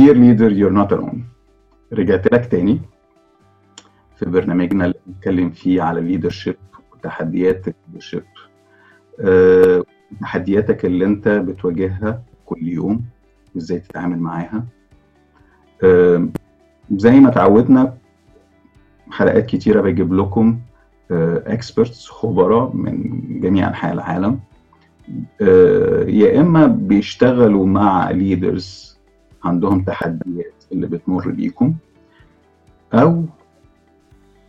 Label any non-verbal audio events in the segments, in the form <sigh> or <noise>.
Dear leader you're not alone. رجعت لك تاني في برنامجنا اللي بنتكلم فيه على الليدرشيب وتحديات الليدرشيب أه تحدياتك اللي انت بتواجهها كل يوم وازاي تتعامل معاها. أه زي ما تعودنا حلقات كتيرة بجيب لكم اكسبرتس خبراء من جميع أنحاء العالم. يا إما بيشتغلوا مع ليدرز عندهم تحديات اللي بتمر بيكم أو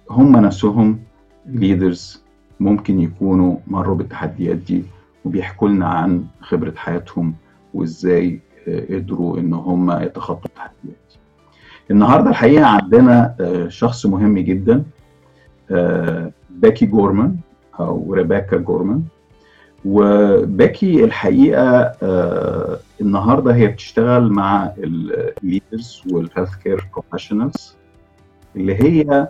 هم نفسهم ليدرز ممكن يكونوا مروا بالتحديات دي وبيحكوا لنا عن خبرة حياتهم وإزاي قدروا إن هم يتخطوا التحديات النهارده الحقيقة عندنا شخص مهم جدا باكي جورمان أو ريبيكا جورمان. وباكي الحقيقة النهارده هي بتشتغل مع الليدرز والهيلث كير بروفيشنالز اللي هي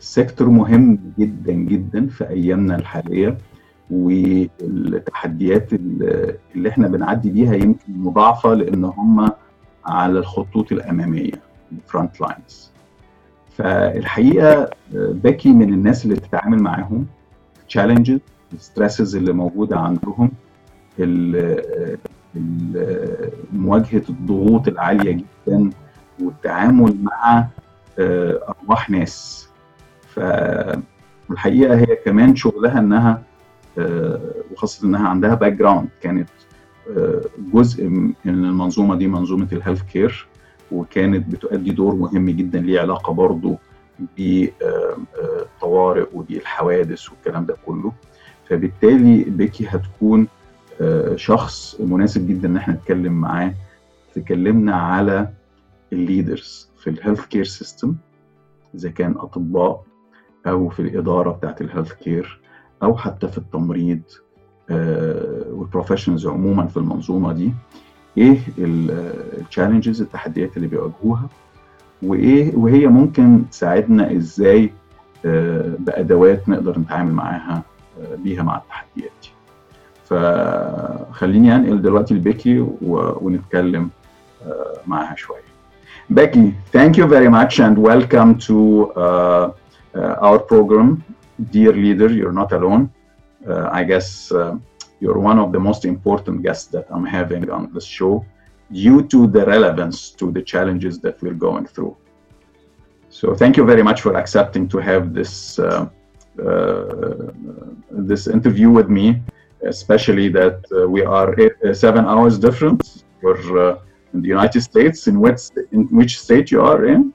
سيكتور مهم جدا جدا في أيامنا الحالية والتحديات اللي إحنا بنعدي بيها يمكن مضاعفة لأن هم على الخطوط الأمامية الفرونت لاينز فالحقيقة باكي من الناس اللي بتتعامل معاهم تشالنجز الستريسز اللي موجودة عندهم مواجهة الضغوط العالية جدا والتعامل مع أرواح ناس. فالحقيقة هي كمان شغلها إنها وخاصة إنها عندها باك جراوند كانت جزء من المنظومة دي منظومة الهيلث كير وكانت بتؤدي دور مهم جدا ليه علاقة برضه بالطوارئ وبالحوادث والكلام ده كله. فبالتالي بيكي هتكون شخص مناسب جدا إن إحنا نتكلم معاه. تكلمنا على الليدرز في الهيلث كير سيستم إذا كان أطباء أو في الإدارة بتاعت الهيلث كير أو حتى في التمريض والبروفيشنالز عموما في المنظومة دي. إيه التشالنجز التحديات اللي بيواجهوها؟ وإيه وهي ممكن تساعدنا إزاي بأدوات نقدر نتعامل معاها بيها مع التحديات دي فخليني انقل دلوقتي لبيكي ونتكلم معاها شويه Becky, thank you very much and welcome to uh, uh, our program. Dear leader, you're not alone. Uh, I guess you're one of the most important guests that I'm having on this show due to the relevance to the challenges that we're going through. So thank you very much for accepting to have this uh, uh, this interview with me, especially that uh, we are eight, seven hours different. We're in the United States. In which in which state you are in?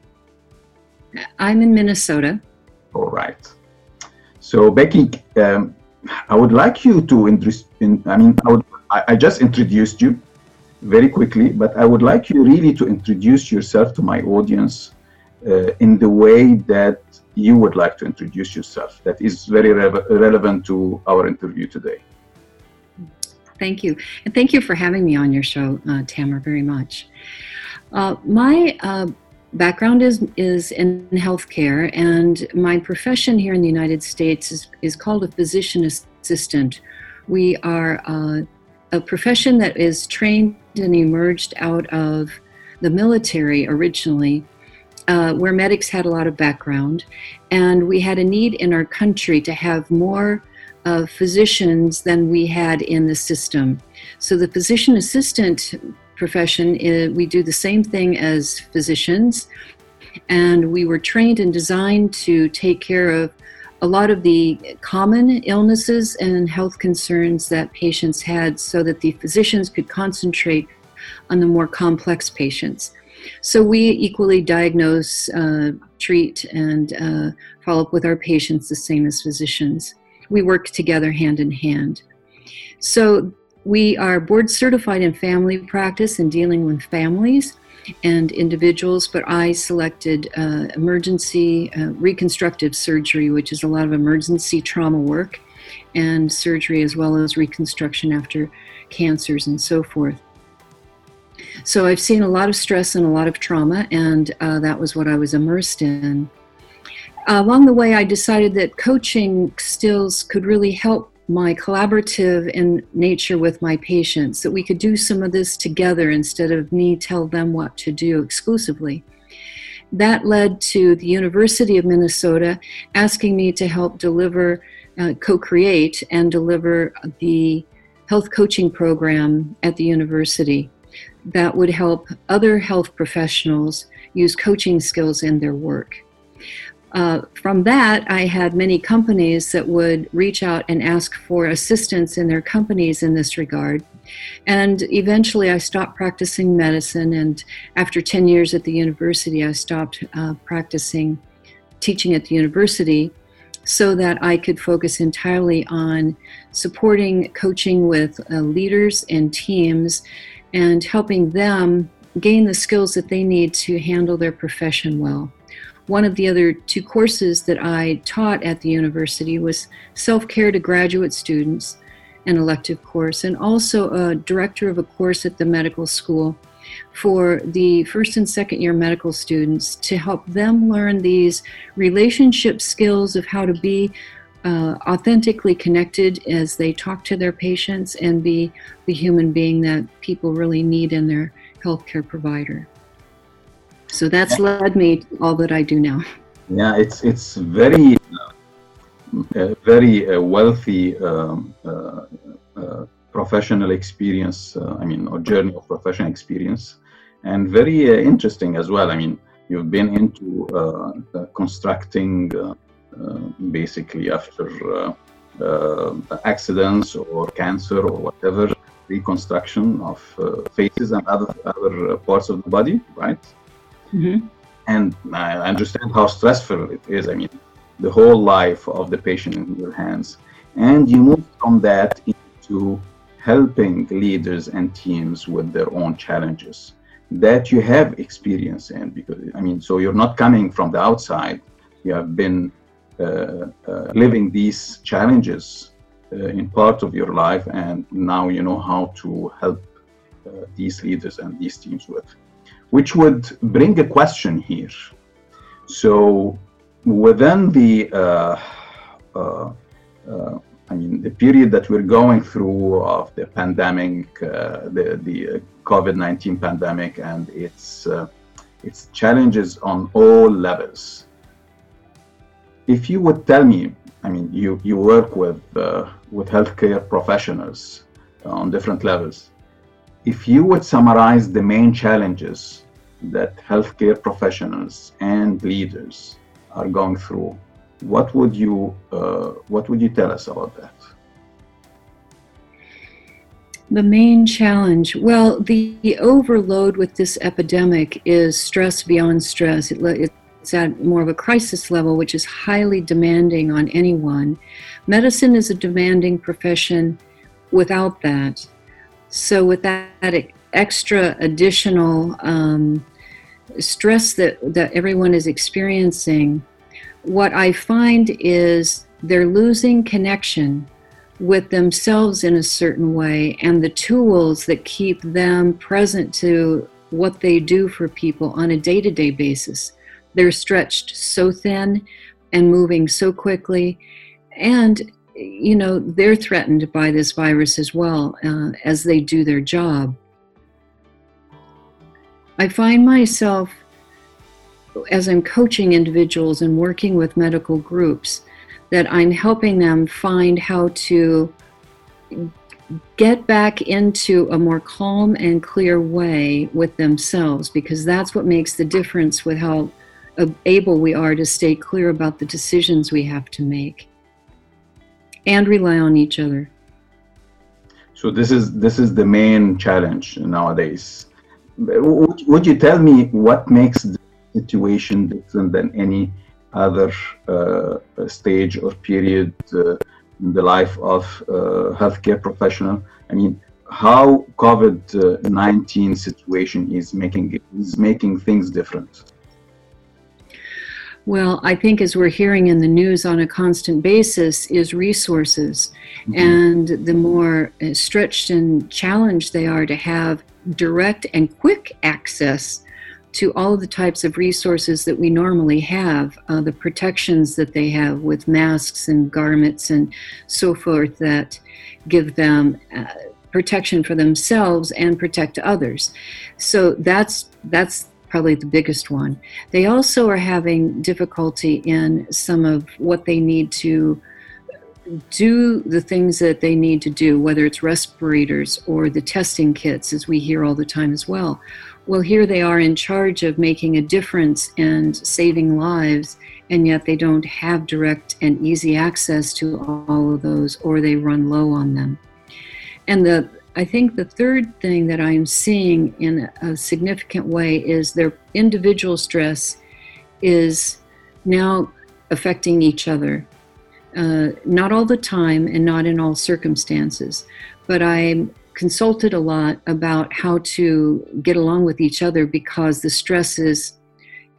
I'm in Minnesota. All right. So Becky, um, I would like you to introduce. In, I mean, I, would, I, I, just introduced you very quickly, but I would like you really to introduce yourself to my audience uh, in the way that you would like to introduce yourself. That is very re- relevant to our interview today. Thank you. And thank you for having me on your show, uh, Tamara, very much. Uh, my background is is in healthcare, and my profession here in the United States is, is called a physician assistant. We are uh, a profession that is trained and emerged out of the military originally, uh, where medics had a lot of background, and we had a need in our country to have more uh, physicians than we had in the system. So the physician assistant profession, is, we do the same thing as physicians, and we were trained and designed to take care of a lot of the common illnesses and health concerns that patients had so that the physicians could concentrate on the more complex patients. So we equally diagnose, uh, treat, and uh, follow up with our patients the same as physicians. We work together hand in hand. So we are board certified in family practice and dealing with families and individuals, but I selected uh, emergency uh, reconstructive surgery, which is a lot of emergency trauma work and surgery as well as reconstruction after cancers and so forth. So I've seen a lot of stress and a lot of trauma, and uh, that was what I was immersed in. along the way, I decided that coaching skills could really help my collaborative in nature with my patients that we could do some of this together instead of me tell them what to do exclusively that led to the university of minnesota asking me to help deliver uh, co-create and deliver the health coaching program at the university that would help other health professionals use coaching skills in their work uh, from that, I had many companies that would reach out and ask for assistance in their companies in this regard. And eventually, I stopped practicing medicine. And after 10 years at the university, I stopped uh, practicing teaching at the university so that I could focus entirely on supporting coaching with uh, leaders and teams and helping them gain the skills that they need to handle their profession well. One of the other two courses that I taught at the university was self care to graduate students, an elective course, and also a director of a course at the medical school for the first and second year medical students to help them learn these relationship skills of how to be uh, authentically connected as they talk to their patients and be the human being that people really need in their healthcare provider. So that's led me to all that I do now. Yeah, it's it's very uh, very uh, wealthy um, uh, uh professional experience. Uh, I mean, or journey of professional experience, and very uh, interesting as well. I mean, you've been into constructing basically after accidents or cancer or whatever reconstruction of faces and other other parts of the body, right? Mm-hmm. And I understand how stressful it is. I mean, the whole life of the patient in your hands. And you move from that into helping leaders and teams with their own challenges that you have experience in. Because, I mean, so you're not coming from the outside, you have been uh, uh, living these challenges uh, in part of your life, and now you know how to help uh, these leaders and these teams with which would bring a question here. So within the, uh, uh, uh, I mean, the period that we're going through of the pandemic, uh, the, the COVID-19 pandemic and its, uh, its challenges on all levels. If you would tell me, I mean, you, you work with, uh, with healthcare professionals on different levels if you would summarize the main challenges that healthcare professionals and leaders are going through, what would you uh, what would you tell us about that? The main challenge, well, the, overload with this epidemic is stress beyond stress. It, it's at more of a crisis level, which is highly demanding on anyone. Medicine is a demanding profession without that. So, with that extra additional um, stress that, that everyone is experiencing, what I find is they're losing connection with themselves in a certain way and the tools that keep them present to what they do for people on a day to day basis. They're stretched so thin and moving so quickly. And you know, they're threatened by this virus as well uh, as they do their job. I find myself, as I'm coaching individuals and working with medical groups, that I'm helping them find how to get back into a more calm and clear way with themselves because that's what makes the difference with how able we are to stay clear about the decisions we have to make and rely on each other. So this is this is the main challenge nowadays. Would, would you tell me what makes the situation different than any other uh, stage or period uh, in the life of uh, healthcare professional? I mean, how COVID-19 situation is making is making things different? Well, I think as we're hearing in the news on a constant basis is resources. Mm-hmm. And the more uh, stretched and challenged they are to have direct and quick access to all of the types of resources that we normally have, uh, the protections that they have with masks and garments and so forth that give them uh, protection for themselves and protect others. So that's that's probably the biggest one. They also are having difficulty in some of what they need to do the things that they need to do, whether it's respirators or the testing kits, as we hear all the time as well. Well, here they are in charge of making a difference and saving lives, and yet they don't have direct and easy access to all of those, or they run low on them. And the I think the third thing that I'm seeing in a significant way is their individual stress is now affecting each other. Uh, not all the time and not in all circumstances, but I consulted a lot about how to get along with each other because the stress is,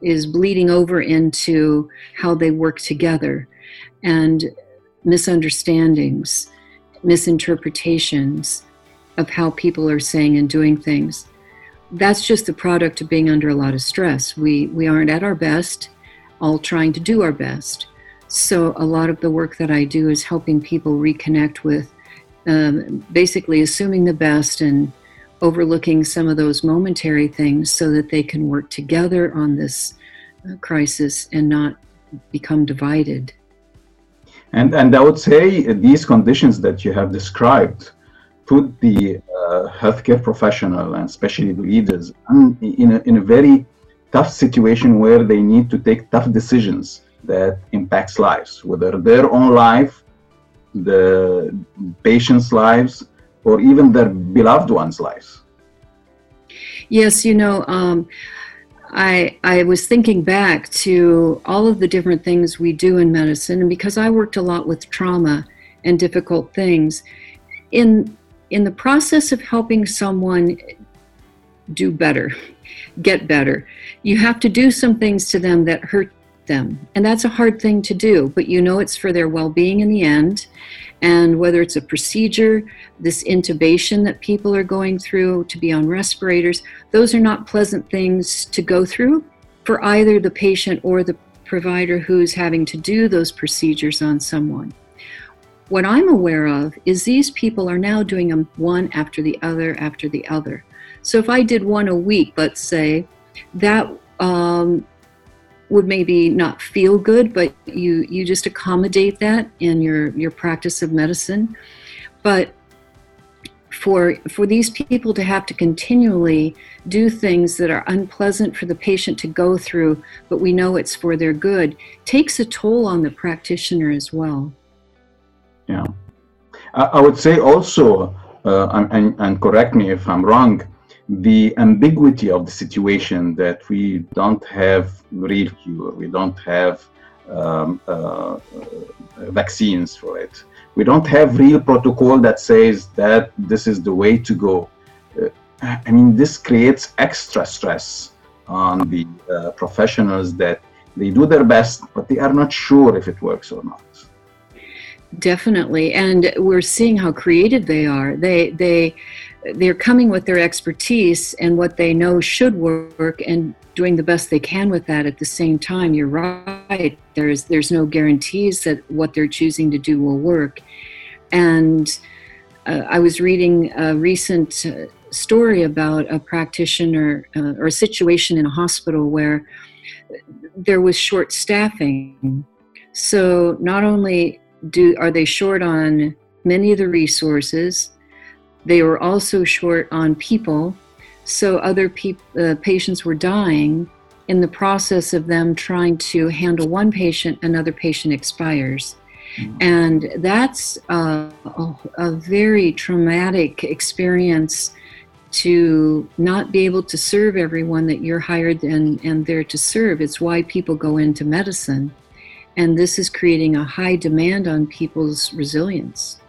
is bleeding over into how they work together and misunderstandings, misinterpretations of how people are saying and doing things. That's just the product of being under a lot of stress. We, we aren't at our best, all trying to do our best. So, a lot of the work that I do is helping people reconnect with um, basically assuming the best and overlooking some of those momentary things so that they can work together on this uh, crisis and not become divided. And, and I would say these conditions that you have described put the uh, healthcare professional and especially the leaders in a, in a very tough situation where they need to take tough decisions that impacts lives, whether their own life, the patients' lives, or even their beloved ones' lives. Yes, you know, um, I I was thinking back to all of the different things we do in medicine, and because I worked a lot with trauma and difficult things, in in the process of helping someone do better, get better, you have to do some things to them that hurt them. And that's a hard thing to do, but you know it's for their well being in the end. And whether it's a procedure, this intubation that people are going through to be on respirators, those are not pleasant things to go through for either the patient or the provider who's having to do those procedures on someone. What I'm aware of is these people are now doing them one after the other after the other. So if I did one a week, let's say, that um, would maybe not feel good, but you you just accommodate that in your your practice of medicine. But for for these people to have to continually do things that are unpleasant for the patient to go through, but we know it's for their good, takes a toll on the practitioner as well. Yeah, I, I would say also, uh, and, and correct me if I'm wrong the ambiguity of the situation that we don't have real cure, we don't have um, uh, uh, vaccines for it. We don't have real protocol that says that this is the way to go. Uh, I mean, this creates extra stress on the uh, professionals that they do their best, but they are not sure if it works or not. Definitely, and we're seeing how creative they are. They they they're coming with their expertise and what they know should work and doing the best they can with that at the same time. You're right. There's there's no guarantees that what they're choosing to do will work. And uh, i was reading a recent uh, story about a practitioner uh, or a situation in a hospital where there was short staffing. So not only do are they short on many of the resources they were also short on people, so other uh, patients were dying. In the process of them trying to handle one patient, another patient expires. Mm-hmm. And that's a, a very traumatic experience to not be able to serve everyone that you're hired and, and there to serve. It's why people go into medicine. And this is creating a high demand on people's resilience.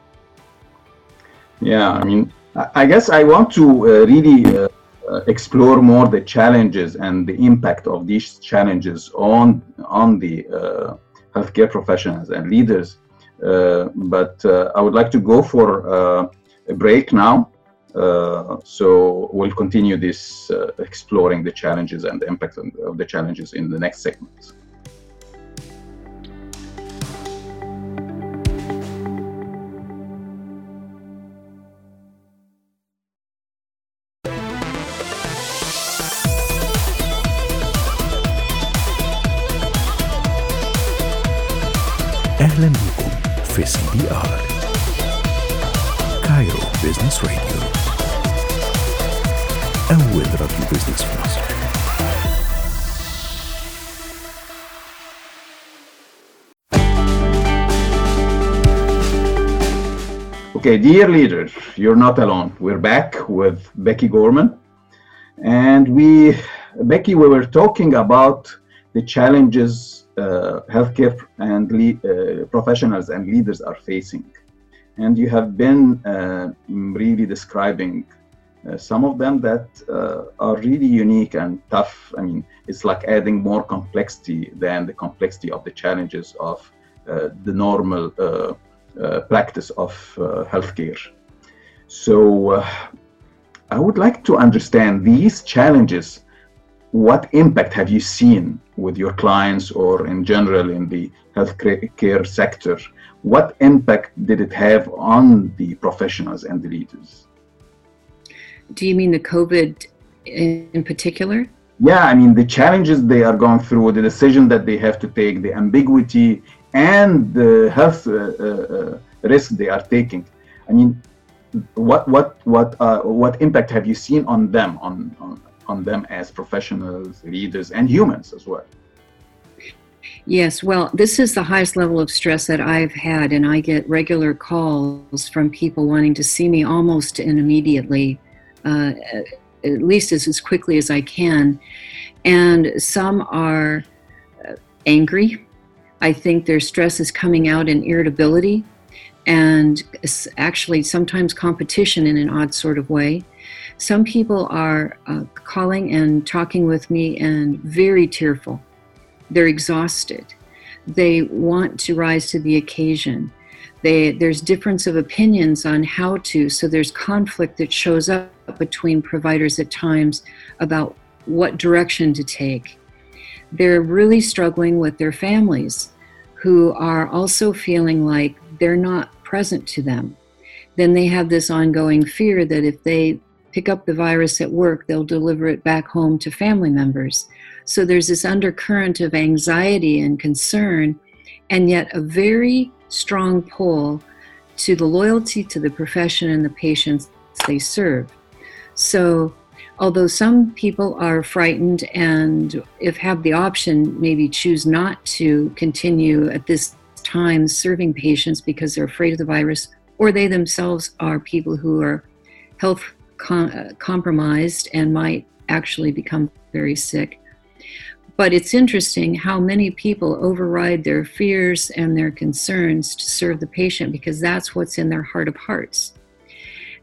Yeah, I mean, I guess I want to uh, really uh, uh, explore more the challenges and the impact of these challenges on on the uh, healthcare professionals and leaders. Uh, but uh, I would like to go for a break now, so we'll continue this exploring the challenges and the impact of the challenges in the next segment. Okay, dear leaders, you're not alone. We're back with Becky Gorman. And we, Becky, we were talking about the challenges uh, healthcare and uh, professionals and leaders are facing. And you have been uh, really describing uh, some of them that uh, are really unique and tough. I mean, it's like adding more complexity than the complexity of the challenges of uh, the normal practice of uh, healthcare. So, uh, I would like to understand these challenges. What impact have you seen with your clients or in general in the healthcare sector? What impact did it have on the professionals and the leaders? Do you mean the COVID in in particular? Yeah, I mean, the challenges they are going through, the decision that they have to take, the ambiguity, and the health uh, uh, uh, risk they are taking. I mean, what what what uh, what impact have you seen on them on, on on them as professionals, leaders, and humans as well? Yes, well, this is the highest level of stress that I've had, and I get regular calls from people wanting to see me almost and immediately, uh, at least as, as quickly as I can. And some are uh, angry. I think their stress is coming out in irritability and actually sometimes competition in an odd sort of way. Some people are uh, calling and talking with me and very tearful. They're exhausted. They want to rise to the occasion. They, there's difference of opinions on how to so there's conflict that shows up between providers at times about what direction to take. They're really struggling with their families who are also feeling like they're not present to them then they have this ongoing fear that if they pick up the virus at work they'll deliver it back home to family members so there's this undercurrent of anxiety and concern, and yet a very strong pull to the loyalty to the profession and the patients they serve. So, although some people are frightened and, if have the option, maybe choose not to continue at this time serving patients because they're afraid of the virus, or they themselves are people who are health com- uh, compromised and might actually become very sick. But it's interesting how many people override their fears and their concerns to serve the patient because that's what's in their heart of hearts.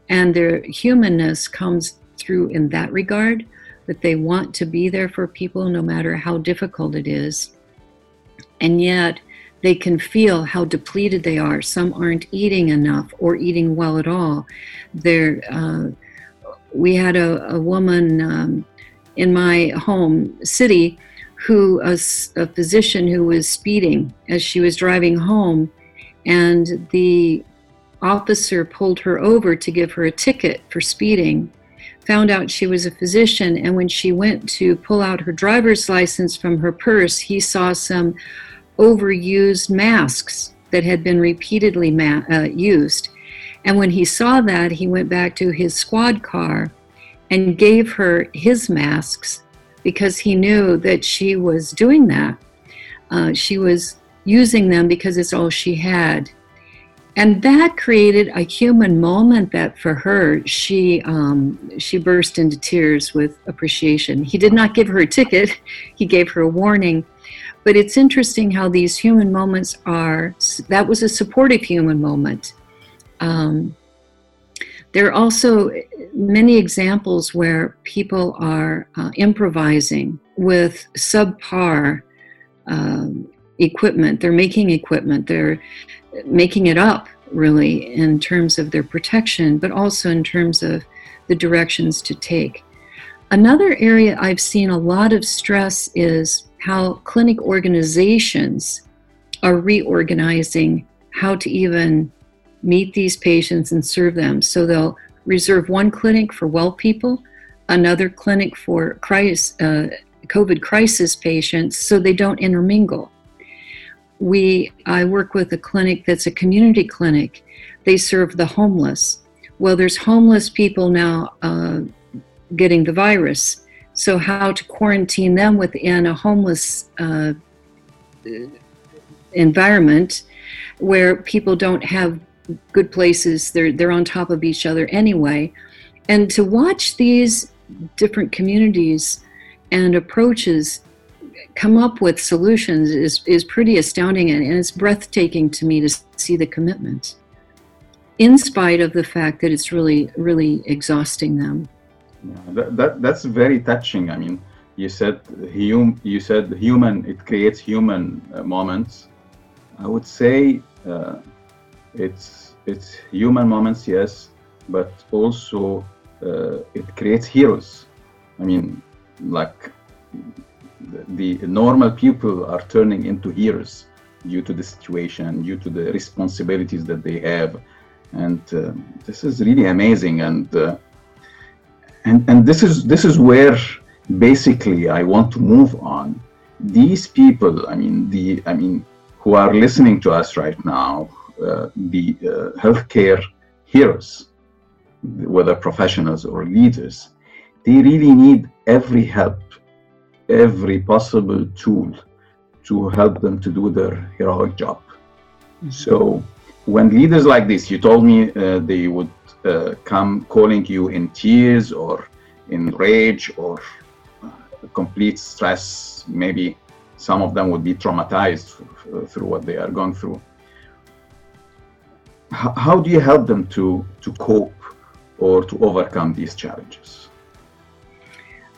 And their humanness comes through in that regard, that they want to be there for people no matter how difficult it is. And yet, they can feel how depleted they are. Some aren't eating enough or eating well at all. Uh, we had a, a woman um, in my home city who a physician who was speeding as she was driving home and the officer pulled her over to give her a ticket for speeding found out she was a physician and when she went to pull out her driver's license from her purse he saw some overused masks that had been repeatedly ma- uh, used and when he saw that he went back to his squad car and gave her his masks because he knew that she was doing that. Uh, she was using them because it's all she had. And that created a human moment that for her, she, um, she burst into tears with appreciation. He did not give her a ticket, he gave her a warning. But it's interesting how these human moments are, that was a supportive human moment. Um, there are also many examples where people are uh, improvising with subpar um, equipment. They're making equipment, they're making it up really, in terms of their protection, but also in terms of the directions to take. Another area I've seen a lot of stress is how clinic organizations are reorganizing how to even meet these patients and serve them. So they'll reserve one clinic for well people, another clinic for crisis, uh, COVID crisis patients, so they don't intermingle. We, I work with a clinic that's a community clinic. They serve the homeless. Well, there's homeless people now uh, getting the virus. So, how to quarantine them within a homeless uh, environment where people don't have good places, they're, they're on top of each other anyway. And to watch these different communities and approaches come up with solutions is, is pretty astounding and, and it's breathtaking to me to see the commitment in spite of the fact that it's really really exhausting them Yeah, that, that, that's very touching. I mean, you said hum, you said human. It creates human uh, moments. I would say uh, it's it's human moments, yes, but also uh, it creates heroes. I mean, like the, normal people are turning into heroes due to the situation, due to the responsibilities that they have, and uh, this is really amazing. And uh, and and this is this is where basically I want to move on. These people, I mean, the I mean, who are listening to us right now, uh, the uh, healthcare heroes, whether professionals or leaders, they really need every help, every possible tool to help them to do their heroic job. So, when leaders like this, you told me uh, they would uh, come calling you in tears or in rage or uh, complete stress. Maybe some of them would be traumatized f- through what they are going through. H- how do you help them to, to cope or to overcome these challenges?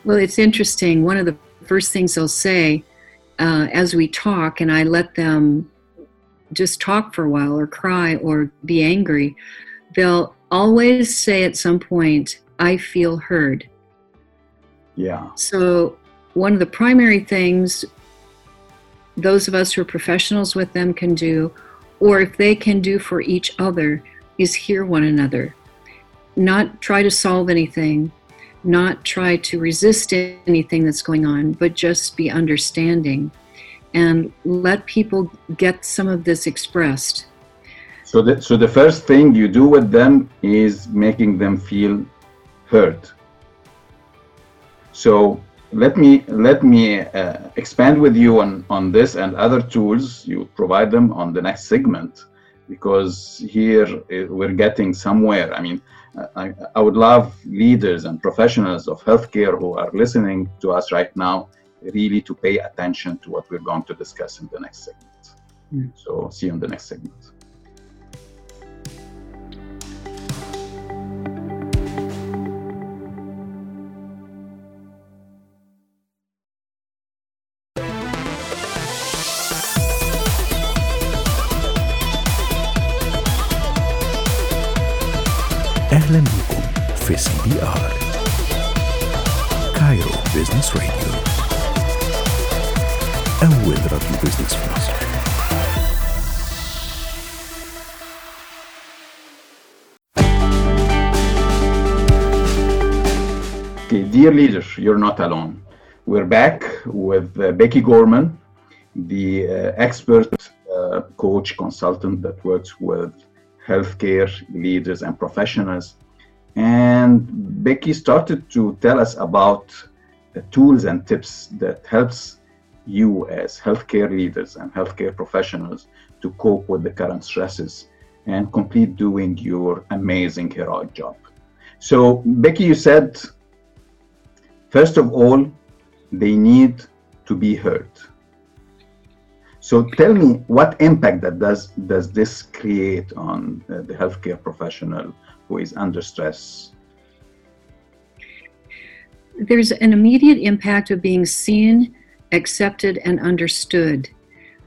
Well, it's interesting. One of the first things they'll say uh, as we talk, and I let them just talk for a while or cry or be angry, they'll always say at some point, I feel heard. Yeah. So, one of the primary things those of us who are professionals with them can do, or if they can do for each other, is hear one another. Not try to solve anything, not try to resist anything that's going on, but just be understanding and let people get some of this expressed. So the, so the first thing you do with them is making them feel hurt. So let me let me uh, expand with you on on this and other tools you provide them on the next segment because here uh, we're getting somewhere. I mean, I, I would love leaders and professionals of healthcare who are listening to us right now really to pay attention to what we're going to discuss in the next segment. Mm. So see you in the next segment. في سي بي آر كايرو بيزنس راديو أول راديو بيزنس في مصر Okay, dear leader, you're not alone. We're back with uh, Becky Gorman, the uh, expert uh, coach consultant that works with healthcare leaders and professionals. and Becky started to tell us about the tools and tips that helps you as healthcare leaders and healthcare professionals to cope with the current stresses and complete doing your amazing heroic job. So, Becky, you said First of all, they need to be heard. So tell me what impact that does does this create on uh, the healthcare professional who is under stress? There's an immediate impact of being seen, accepted, and understood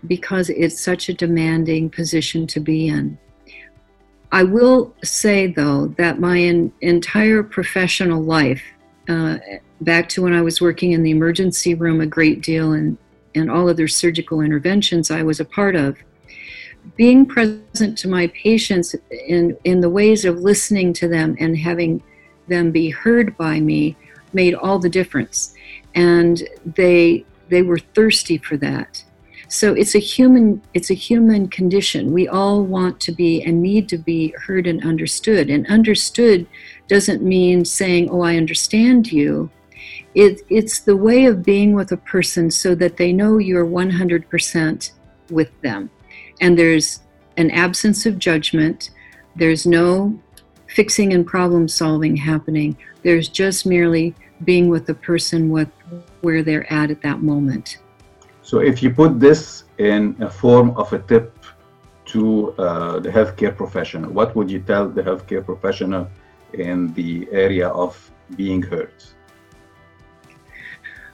because it's such a demanding position to be in. I will say, though, that my en- entire professional life, uh, back to when I was working in the emergency room a great deal and, and all other surgical interventions I was a part of, being present to my patients in, in the ways of listening to them and having them be heard by me made all the difference. And they, they were thirsty for that. So it's a human it's a human condition. We all want to be and need to be heard and understood. And understood doesn't mean saying, "Oh, I understand you." It, it's the way of being with a person so that they know you're 100% with them. And there's an absence of judgment. There's no fixing and problem solving happening. There's just merely being with the person with where they're at at that moment. So if you put this in a form of a tip to uh, the healthcare professional, what would you tell the healthcare professional in the area of being heard?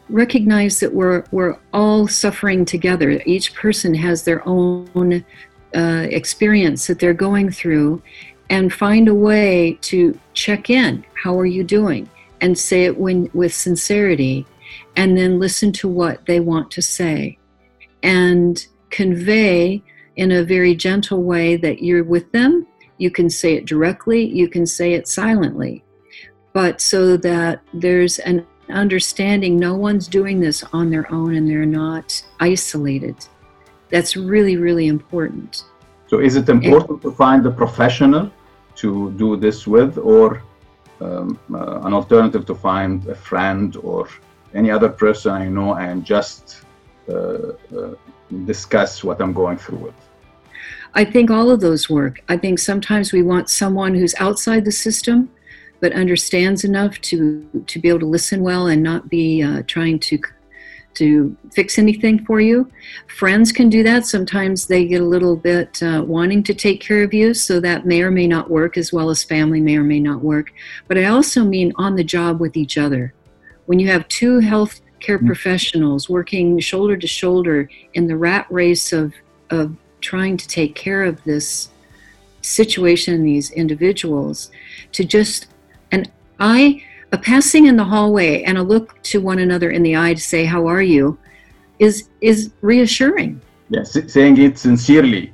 Recognize that we're we're all suffering together. Each person has their own uh, experience that they're going through, and find a way to check in. How are you doing? And say it when with sincerity and then listen to what they want to say and convey in a very gentle way that you're with them. You can say it directly, you can say it silently, but so that there's an understanding no one's doing this on their own and they're not isolated. That's really, really important. So, is it important and, to find a professional to do this with, or um, uh, an alternative to find a friend or any other person I know and just uh, uh, discuss what I'm going through with. I think all of those work. I think sometimes we want someone who's outside the system but understands enough to to be able to listen well and not be uh, trying to to fix anything for you. Friends can do that. Sometimes they get a little bit uh, wanting to take care of you, so that may or may not work, as well as family may or may not work. But I also mean on the job with each other when you have two health care mm. professionals working shoulder to shoulder in the rat race of, of trying to take care of this situation these individuals to just i a passing in the hallway and a look to one another in the eye to say how are you? is is reassuring. Yes saying it sincerely.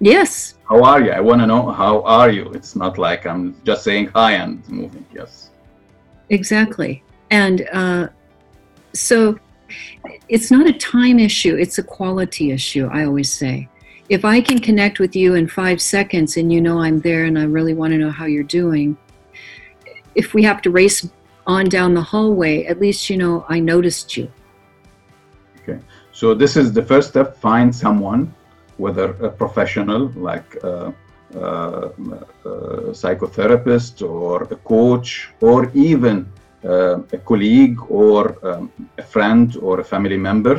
Yes. How are you? I want to know how are you? It's not like i'm just saying hi and moving yes. Exactly. And uh, so it's not a time issue, it's a quality issue, I always say. If I can connect with you in five seconds and you know I'm there and I really want to know how you're doing, if we have to race on down the hallway, at least you know I noticed you. Okay, so this is the first step find someone, whether a professional like a, a, a psychotherapist or a coach or even uh, a colleague or um, a friend or a family member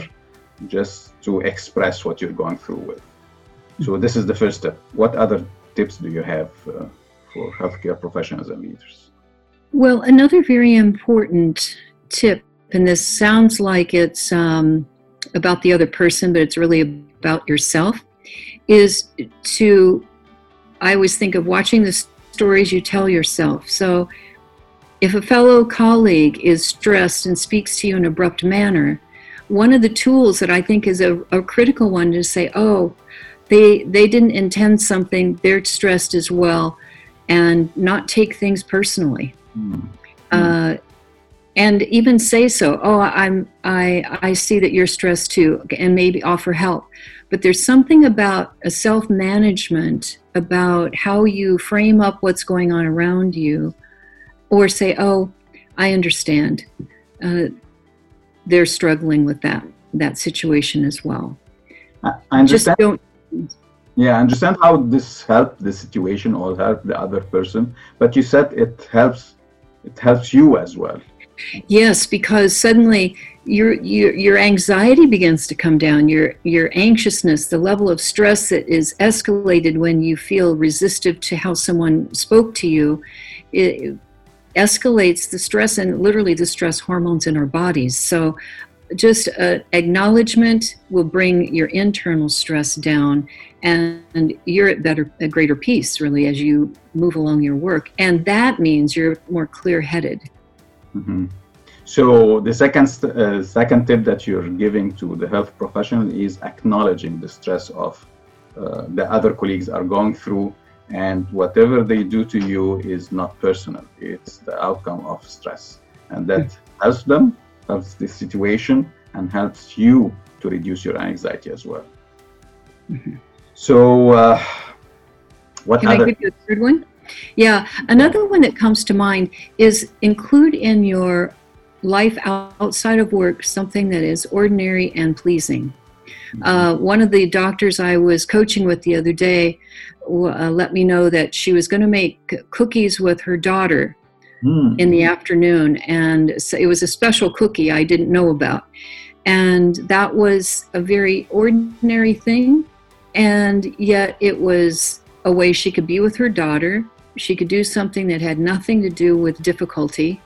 just to express what you're going through with. So this is the first step. What other tips do you have uh, for healthcare professionals and leaders? Well, another very important tip, and this sounds like it's um, about the other person, but it's really about yourself, is to, I always think of watching the stories you tell yourself. So if a fellow colleague is stressed and speaks to you in an abrupt manner, one of the tools that I think is a, a critical one is to say, oh, they, they didn't intend something, they're stressed as well, and not take things personally. Mm. Uh, and even say so oh i'm i i see that you're stressed too and maybe offer help but there's something about a self management about how you frame up what's going on around you or say, "Oh, I understand. Uh, they're struggling with that that situation as well." I understand. Just don't. Yeah, I understand how this helped the situation or helped the other person, but you said it helps. It helps you as well. Yes, because suddenly your your your anxiety begins to come down. Your your anxiousness, the level of stress that is escalated when you feel resistive to how someone spoke to you, it, escalates the stress and literally the stress hormones in our bodies. So just uh, acknowledgement will bring your internal stress down and, you're at better a greater peace really as you move along your work. And that means you're more clear-headed. Hmm So the second uh, second tip that you're giving to the health professional is acknowledging the stress of uh, the other colleagues are going through, and whatever they do to you is not personal. It's the outcome of stress, and that helps them, helps the situation, and helps you to reduce your anxiety as well. So, uh, what Can I give you a third one? Yeah, another one that comes to mind is include in your life outside of work something that is ordinary and pleasing. Uh, one of the doctors I was coaching with the other day uh, let me know that she was going to make cookies with her daughter Hmm. in the afternoon, and so it was a special cookie I didn't know about. And that was a very ordinary thing, and yet it was a way she could be with her daughter. She could do something that had nothing to do with difficulty,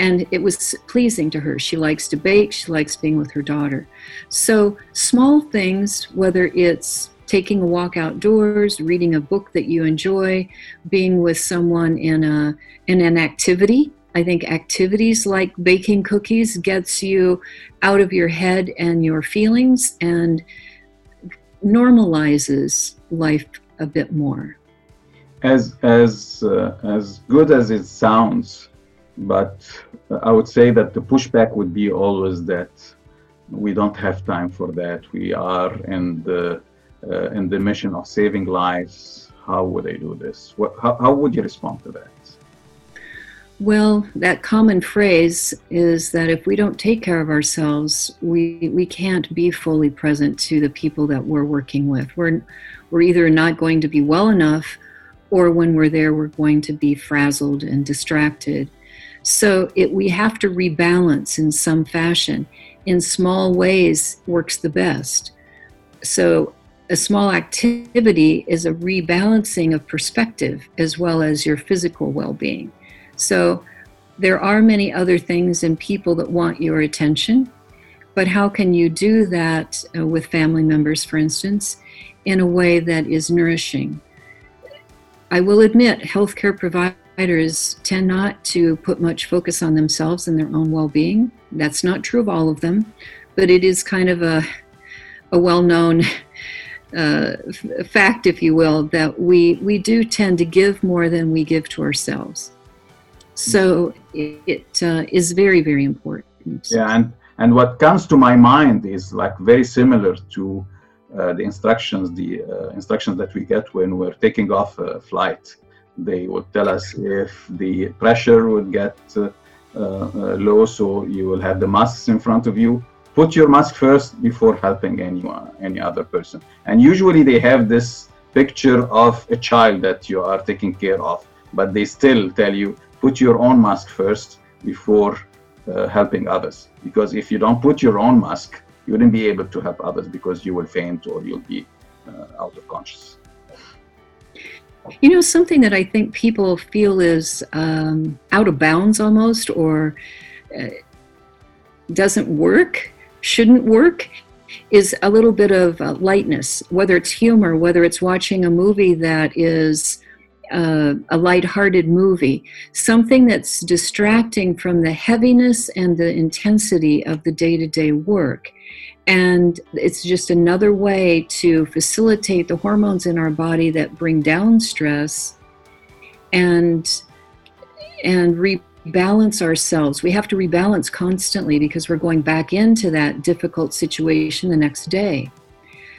and it was pleasing to her. She likes to bake, she likes being with her daughter. So, small things, whether it's taking a walk outdoors, reading a book that you enjoy, being with someone in a in an activity. I think activities like baking cookies gets you out of your head and your feelings and normalizes life a bit more. as as uh, as good as it sounds but i would say that the pushback would be always that we don't have time for that. We are in the uh, in the mission of saving lives. How would i do this? What, how, how would you respond to that Well, that common phrase is that if we don't take care of ourselves, we we can't be fully present to the people that we're working with. We're we're either not going to be well enough or when we're there we're going to be frazzled and distracted. So it we have to rebalance in some fashion. In small ways works the best. So a small activity is a rebalancing of perspective as well as your physical well-being. So there are many other things and people that want your attention, but how can you do that uh, with family members, for instance, in a way that is nourishing? I will admit, healthcare providers tend not to put much focus on themselves and their own well being. That's not true of all of them, but it is kind of a, a well known <laughs> uh, fact, if you will, that we, we do tend to give more than we give to ourselves. So it, uh, is very, very important. yeah and and what comes to my mind is like very similar to uh, the instructions the uh, instructions that we get when we're taking off a flight. They would tell us if the pressure would get uh, uh, low so you will have the masks in front of you. Put your mask first before helping anyone any other person. And usually they have this picture of a child that you are taking care of but they still tell you put your own mask first before uh, helping others. Because if you don't put your own mask you wouldn't be able to help others because you will faint or you'll be uh, out of conscious. You know, something that I think people feel is um, out of bounds almost or uh, doesn't work, shouldn't work, is a little bit of uh, lightness, whether it's humor, whether it's watching a movie that is uh, a lighthearted movie, something that's distracting from the heaviness and the intensity of the day to day work. And it's just another way to facilitate the hormones in our body that bring down stress and and rebalance ourselves. We have to rebalance constantly because we're going back into that difficult situation the next day.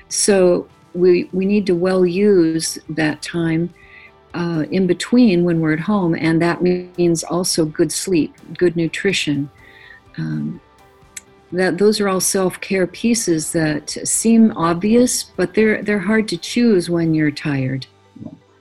So we we need to well use that time uh, in between when we're at home, and that means also good sleep, good nutrition. Um, that those are all self-care pieces that seem obvious, but they're they're hard to choose when you're tired.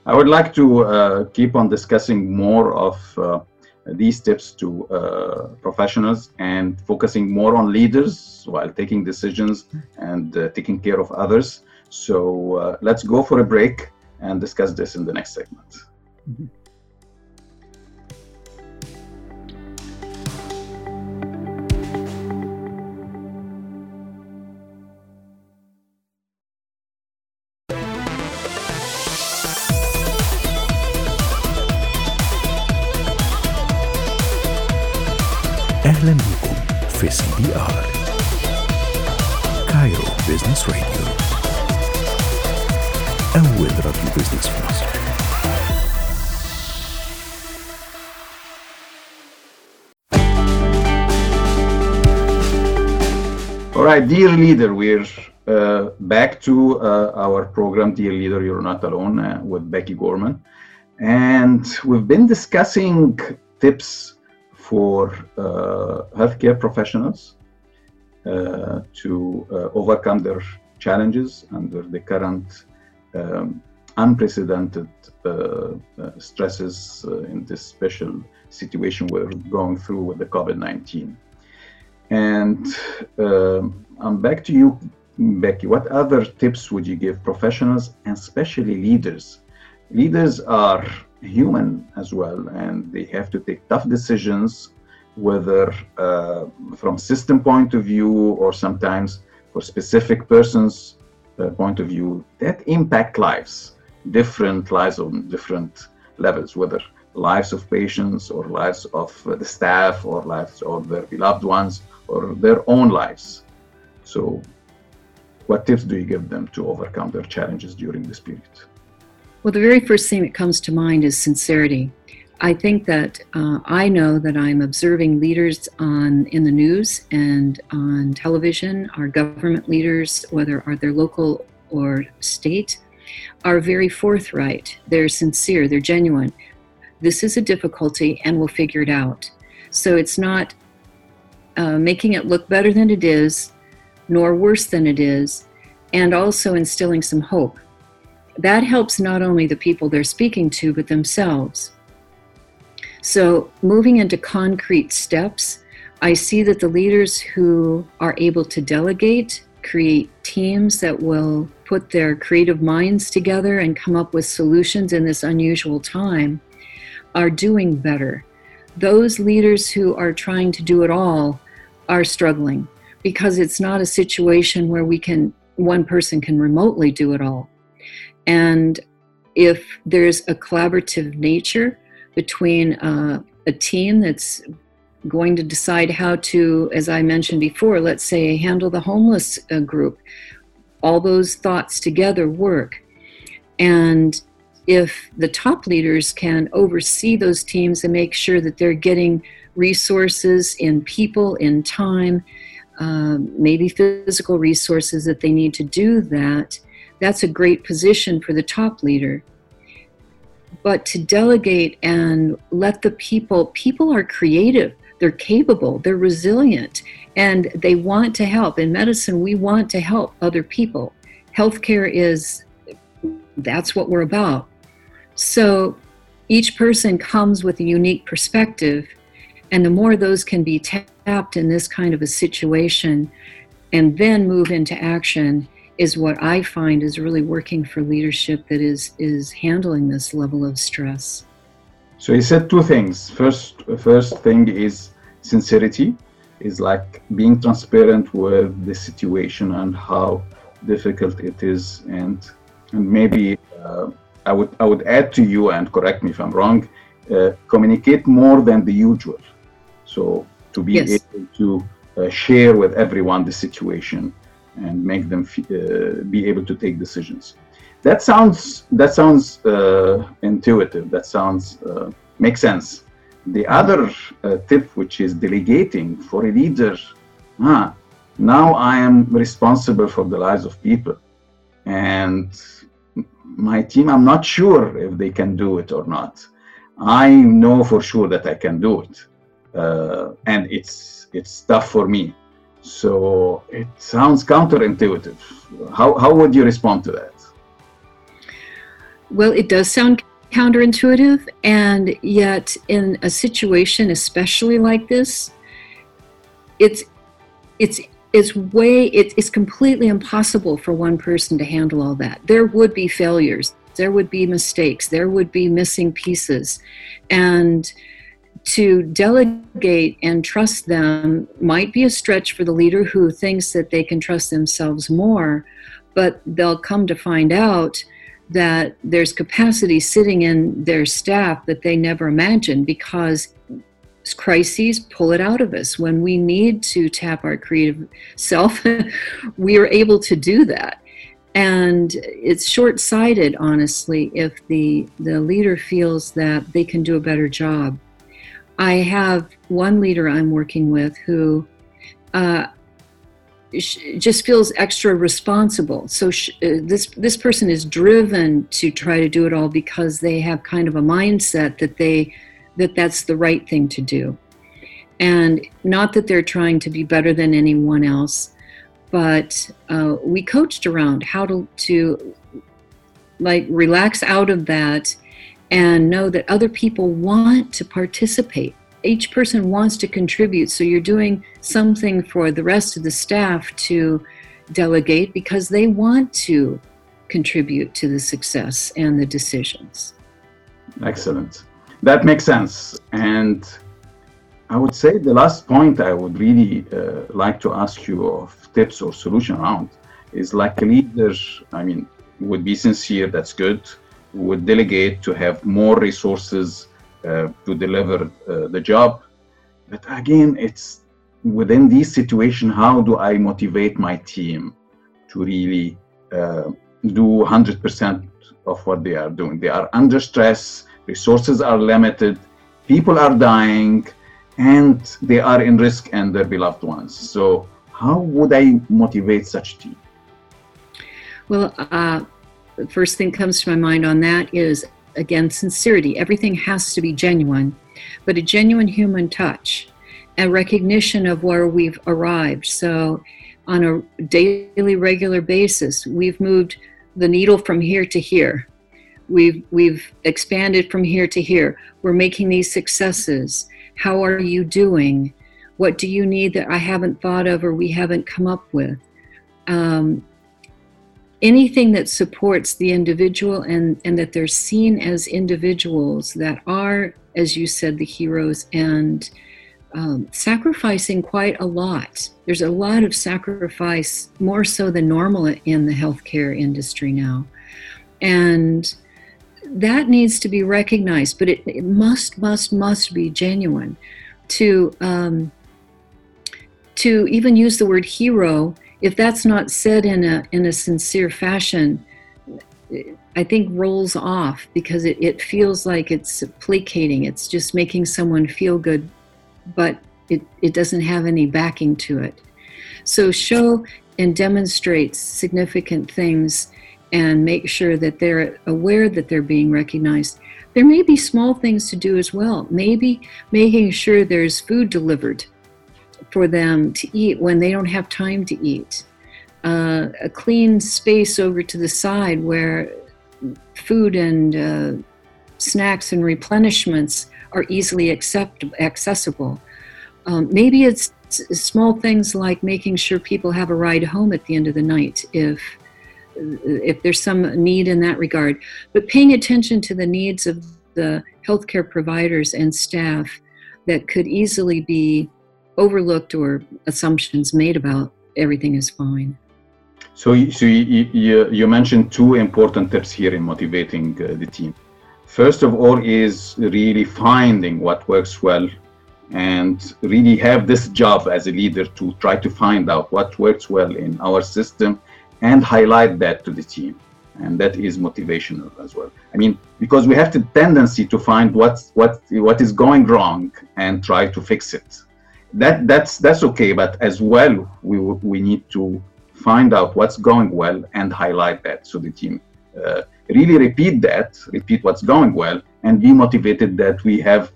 I would like to uh, keep on discussing more of uh, these tips to uh, professionals and focusing more on leaders while taking decisions and uh, taking care of others. So uh, let's go for a break and discuss this in the next segment. Mm-hmm. Dear leader, we're uh, back to uh, our program, Dear Leader, You're Not Alone, uh, with Becky Gorman. And we've been discussing tips for uh, healthcare professionals uh, to uh, overcome their challenges under the current um, unprecedented stresses in this special situation we're going through with the COVID 19. And um, I'm back to you, Becky. What other tips would you give professionals and especially leaders? Leaders are human as well, and they have to take tough decisions, whether uh, from system point of view or sometimes for specific persons' uh, point of view that impact lives, different lives on different levels, whether lives of patients or lives of uh, the staff or lives of their beloved ones or their own lives. So, what tips do you give them to overcome their challenges during this period? Well, the very first thing that comes to mind is sincerity. I think that uh, I know that I'm observing leaders on in the news and on television. Our government leaders, whether are they local or state, are very forthright. They're sincere. They're genuine. This is a difficulty, and we'll figure it out. So it's not uh, making it look better than it is, nor worse than it is, and also instilling some hope. That helps not only the people they're speaking to, but themselves. So, moving into concrete steps, I see that the leaders who are able to delegate, create teams that will put their creative minds together and come up with solutions in this unusual time are doing better. Those leaders who are trying to do it all are struggling because it's not a situation where we can one person can remotely do it all. And if there's a collaborative nature between uh, a team that's going to decide how to, as I mentioned before, let's say handle the homeless uh, group, all those thoughts together work. And if the top leaders can oversee those teams and make sure that they're getting resources in people, in time, um, maybe physical resources that they need to do that, that's a great position for the top leader. But to delegate and let the people, people are creative, they're capable, they're resilient, and they want to help. In medicine, we want to help other people. Healthcare is, that's what we're about. So each person comes with a unique perspective, and the more those can be tapped in this kind of a situation and then move into action is what I find is really working for leadership that is is handling this level of stress. So he said two things. First, first thing is sincerity, is like being transparent with the situation and how difficult it is, and and maybe uh, I would I would add to you and correct me if I'm wrong. Uh, communicate more than the usual. So to be Yes. able to uh, share with everyone the situation and make them uh, be able to take decisions. That sounds that sounds uh, intuitive. That sounds uh, makes sense. The other uh, tip, which is delegating for a leader, ah, now I am responsible for the lives of people, and my team. I'm not sure if they can do it or not. I know for sure that I can do it, Uh, and it's it's tough for me. So it sounds counterintuitive. How how would you respond to that? Well, it does sound counterintuitive, and yet in a situation, especially like this, it's it's it's way it, it's completely impossible for one person to handle all that. There would be failures, there would be mistakes, there would be missing pieces, and to delegate and trust them might be a stretch for the leader who thinks that they can trust themselves more, but they'll come to find out that there's capacity sitting in their staff that they never imagined because crises pull it out of us. When we need to tap our creative self, <laughs> we are able to do that. And it's short sighted, honestly, if the, the leader feels that they can do a better job. I have one leader I'm working with who uh, just feels extra responsible. So sh- uh, this this person is driven to try to do it all because they have kind of a mindset that they that that's the right thing to do. And not that they're trying to be better than anyone else, but uh, we coached around how to, to like relax out of that and know that other people want to participate. Each person wants to contribute, so you're doing something for the rest of the staff to delegate because they want to contribute to the success and the decisions. Excellent that makes sense. And I would say the last point I would really uh, like to ask you of tips or solution around is like a leader, I mean, would be sincere, that's good, would delegate to have more resources uh, to deliver uh, the job. But again, it's within this situation, how do I motivate my team to really uh, do 100% of what they are doing? They are under stress, resources are limited, people are dying, and they are in risk and their beloved ones. So, how would I motivate such team? Well, uh, the first thing comes to my mind on that is again sincerity. Everything has to be genuine, but a genuine human touch, a recognition of where we've arrived. So, on a daily, regular basis, we've moved the needle from here to here. We've we've expanded from here to here. We're making these successes. How are you doing? What do you need that i haven't thought of or we haven't come up with? Um, anything that supports the individual and and that they're seen as individuals that are as you said the heroes and um, sacrificing quite a lot there's a lot of sacrifice more so than normal in the healthcare industry now and that needs to be recognized, but it, it must, must, must be genuine. To um, to even use the word hero, if that's not said in a in a sincere fashion, I think rolls off because it, it feels like it's placating. It's just making someone feel good, but it, it doesn't have any backing to it. So show and demonstrate significant things and make sure that they're aware that they're being recognized. There may be small things to do as well. Maybe making sure there's food delivered for them to eat when they don't have time to eat. Uh, a clean space over to the side where food and uh, snacks and replenishments are easily accept- accessible. Um, maybe it's small things like making sure people have a ride home at the end of the night if if there's some need in that regard. But paying attention to the needs of the healthcare providers and staff that could easily be overlooked or assumptions made about everything is fine. So, so you, you, you mentioned two important tips here in motivating uh, the team. First of all, is really finding what works well and really have this job as a leader to try to find out what works well in our system and highlight that to the team and that is motivational as well i mean because we have the tendency to find what's what what is going wrong and try to fix it that that's that's okay but as well we we need to find out what's going well and highlight that so the team uh, really repeat that repeat what's going well and be motivated that we have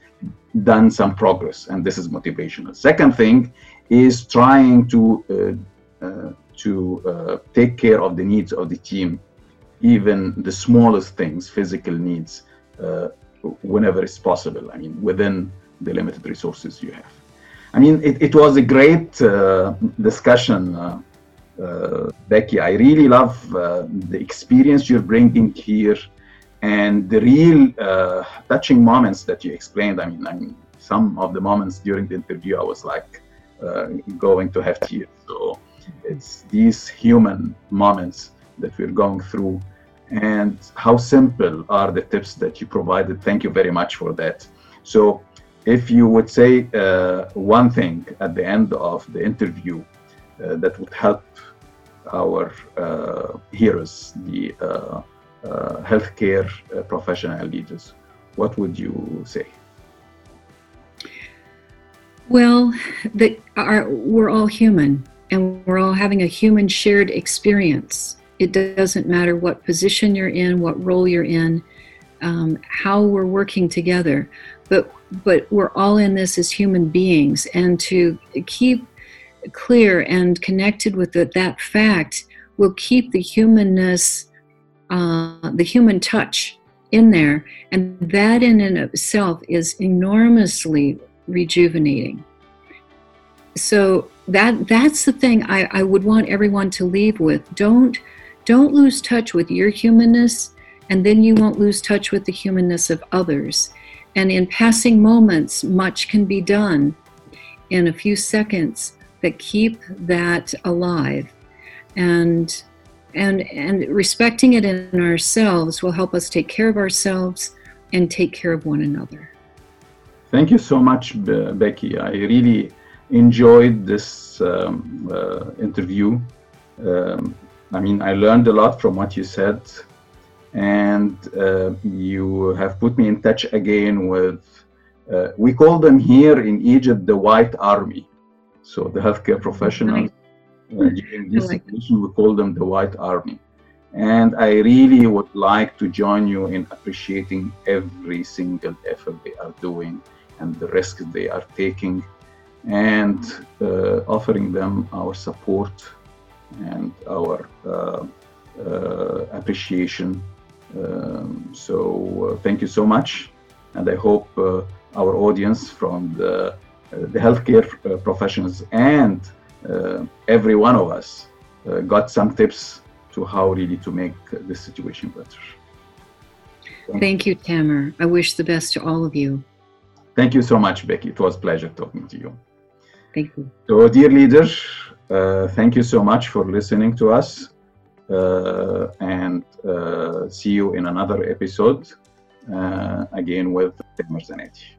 done some progress and this is motivational second thing is trying to uh, uh, to uh, take care of the needs of the team, even the smallest things, physical needs, uh, whenever it's possible. I mean, within the limited resources you have. I mean, it, it was a great uh, discussion, uh, uh, Becky. I really love uh, the experience you're bringing here and the real touching moments that you explained. I mean, I mean, some of the moments during the interview, I was like going to have tears. So it's these human moments that we're going through and how simple are the tips that you provided thank you very much for that so if you would say uh, one thing at the end of the interview uh, that would help our uh, hearers, the healthcare professional leaders, what would you say? Well, that our, we're all human and we're all having a human shared experience. It doesn't matter what position you're in, what role you're in, um, how we're working together, but but we're all in this as human beings. And to keep clear and connected with the, that fact will keep the humanness, uh, the human touch in there, and that in and of itself is enormously rejuvenating. So that that's the thing I, I would want everyone to leave with. Don't don't lose touch with your humanness, and then you won't lose touch with the humanness of others. And in passing moments, much can be done in a few seconds that keep that alive. And and and respecting it in ourselves will help us take care of ourselves and take care of one another. Thank you so much, Be- Becky. I really enjoyed this um, uh, interview. Um, I mean, I learned a lot from what you said, and uh, you have put me in touch again with, uh, we call them here in Egypt the White Army. So the healthcare professionals, uh, during this situation, we call them the White Army. And I really would like to join you in appreciating every single effort they are doing and the risks they are taking and uh, offering them our support and our uh, uh, appreciation. Um, so uh, thank you so much, and I hope uh, our audience from the uh, the healthcare uh, professionals and uh, every one of us uh, got some tips to how really to make this situation better. Thank you, Tamer. I wish the best to all of you. Thank you so much, Becky. It was a pleasure talking to you. Thank you. So, dear leader, uh, thank you so much for listening to us. Uh, and uh, see you in another episode uh, again with Tamer Zanetti.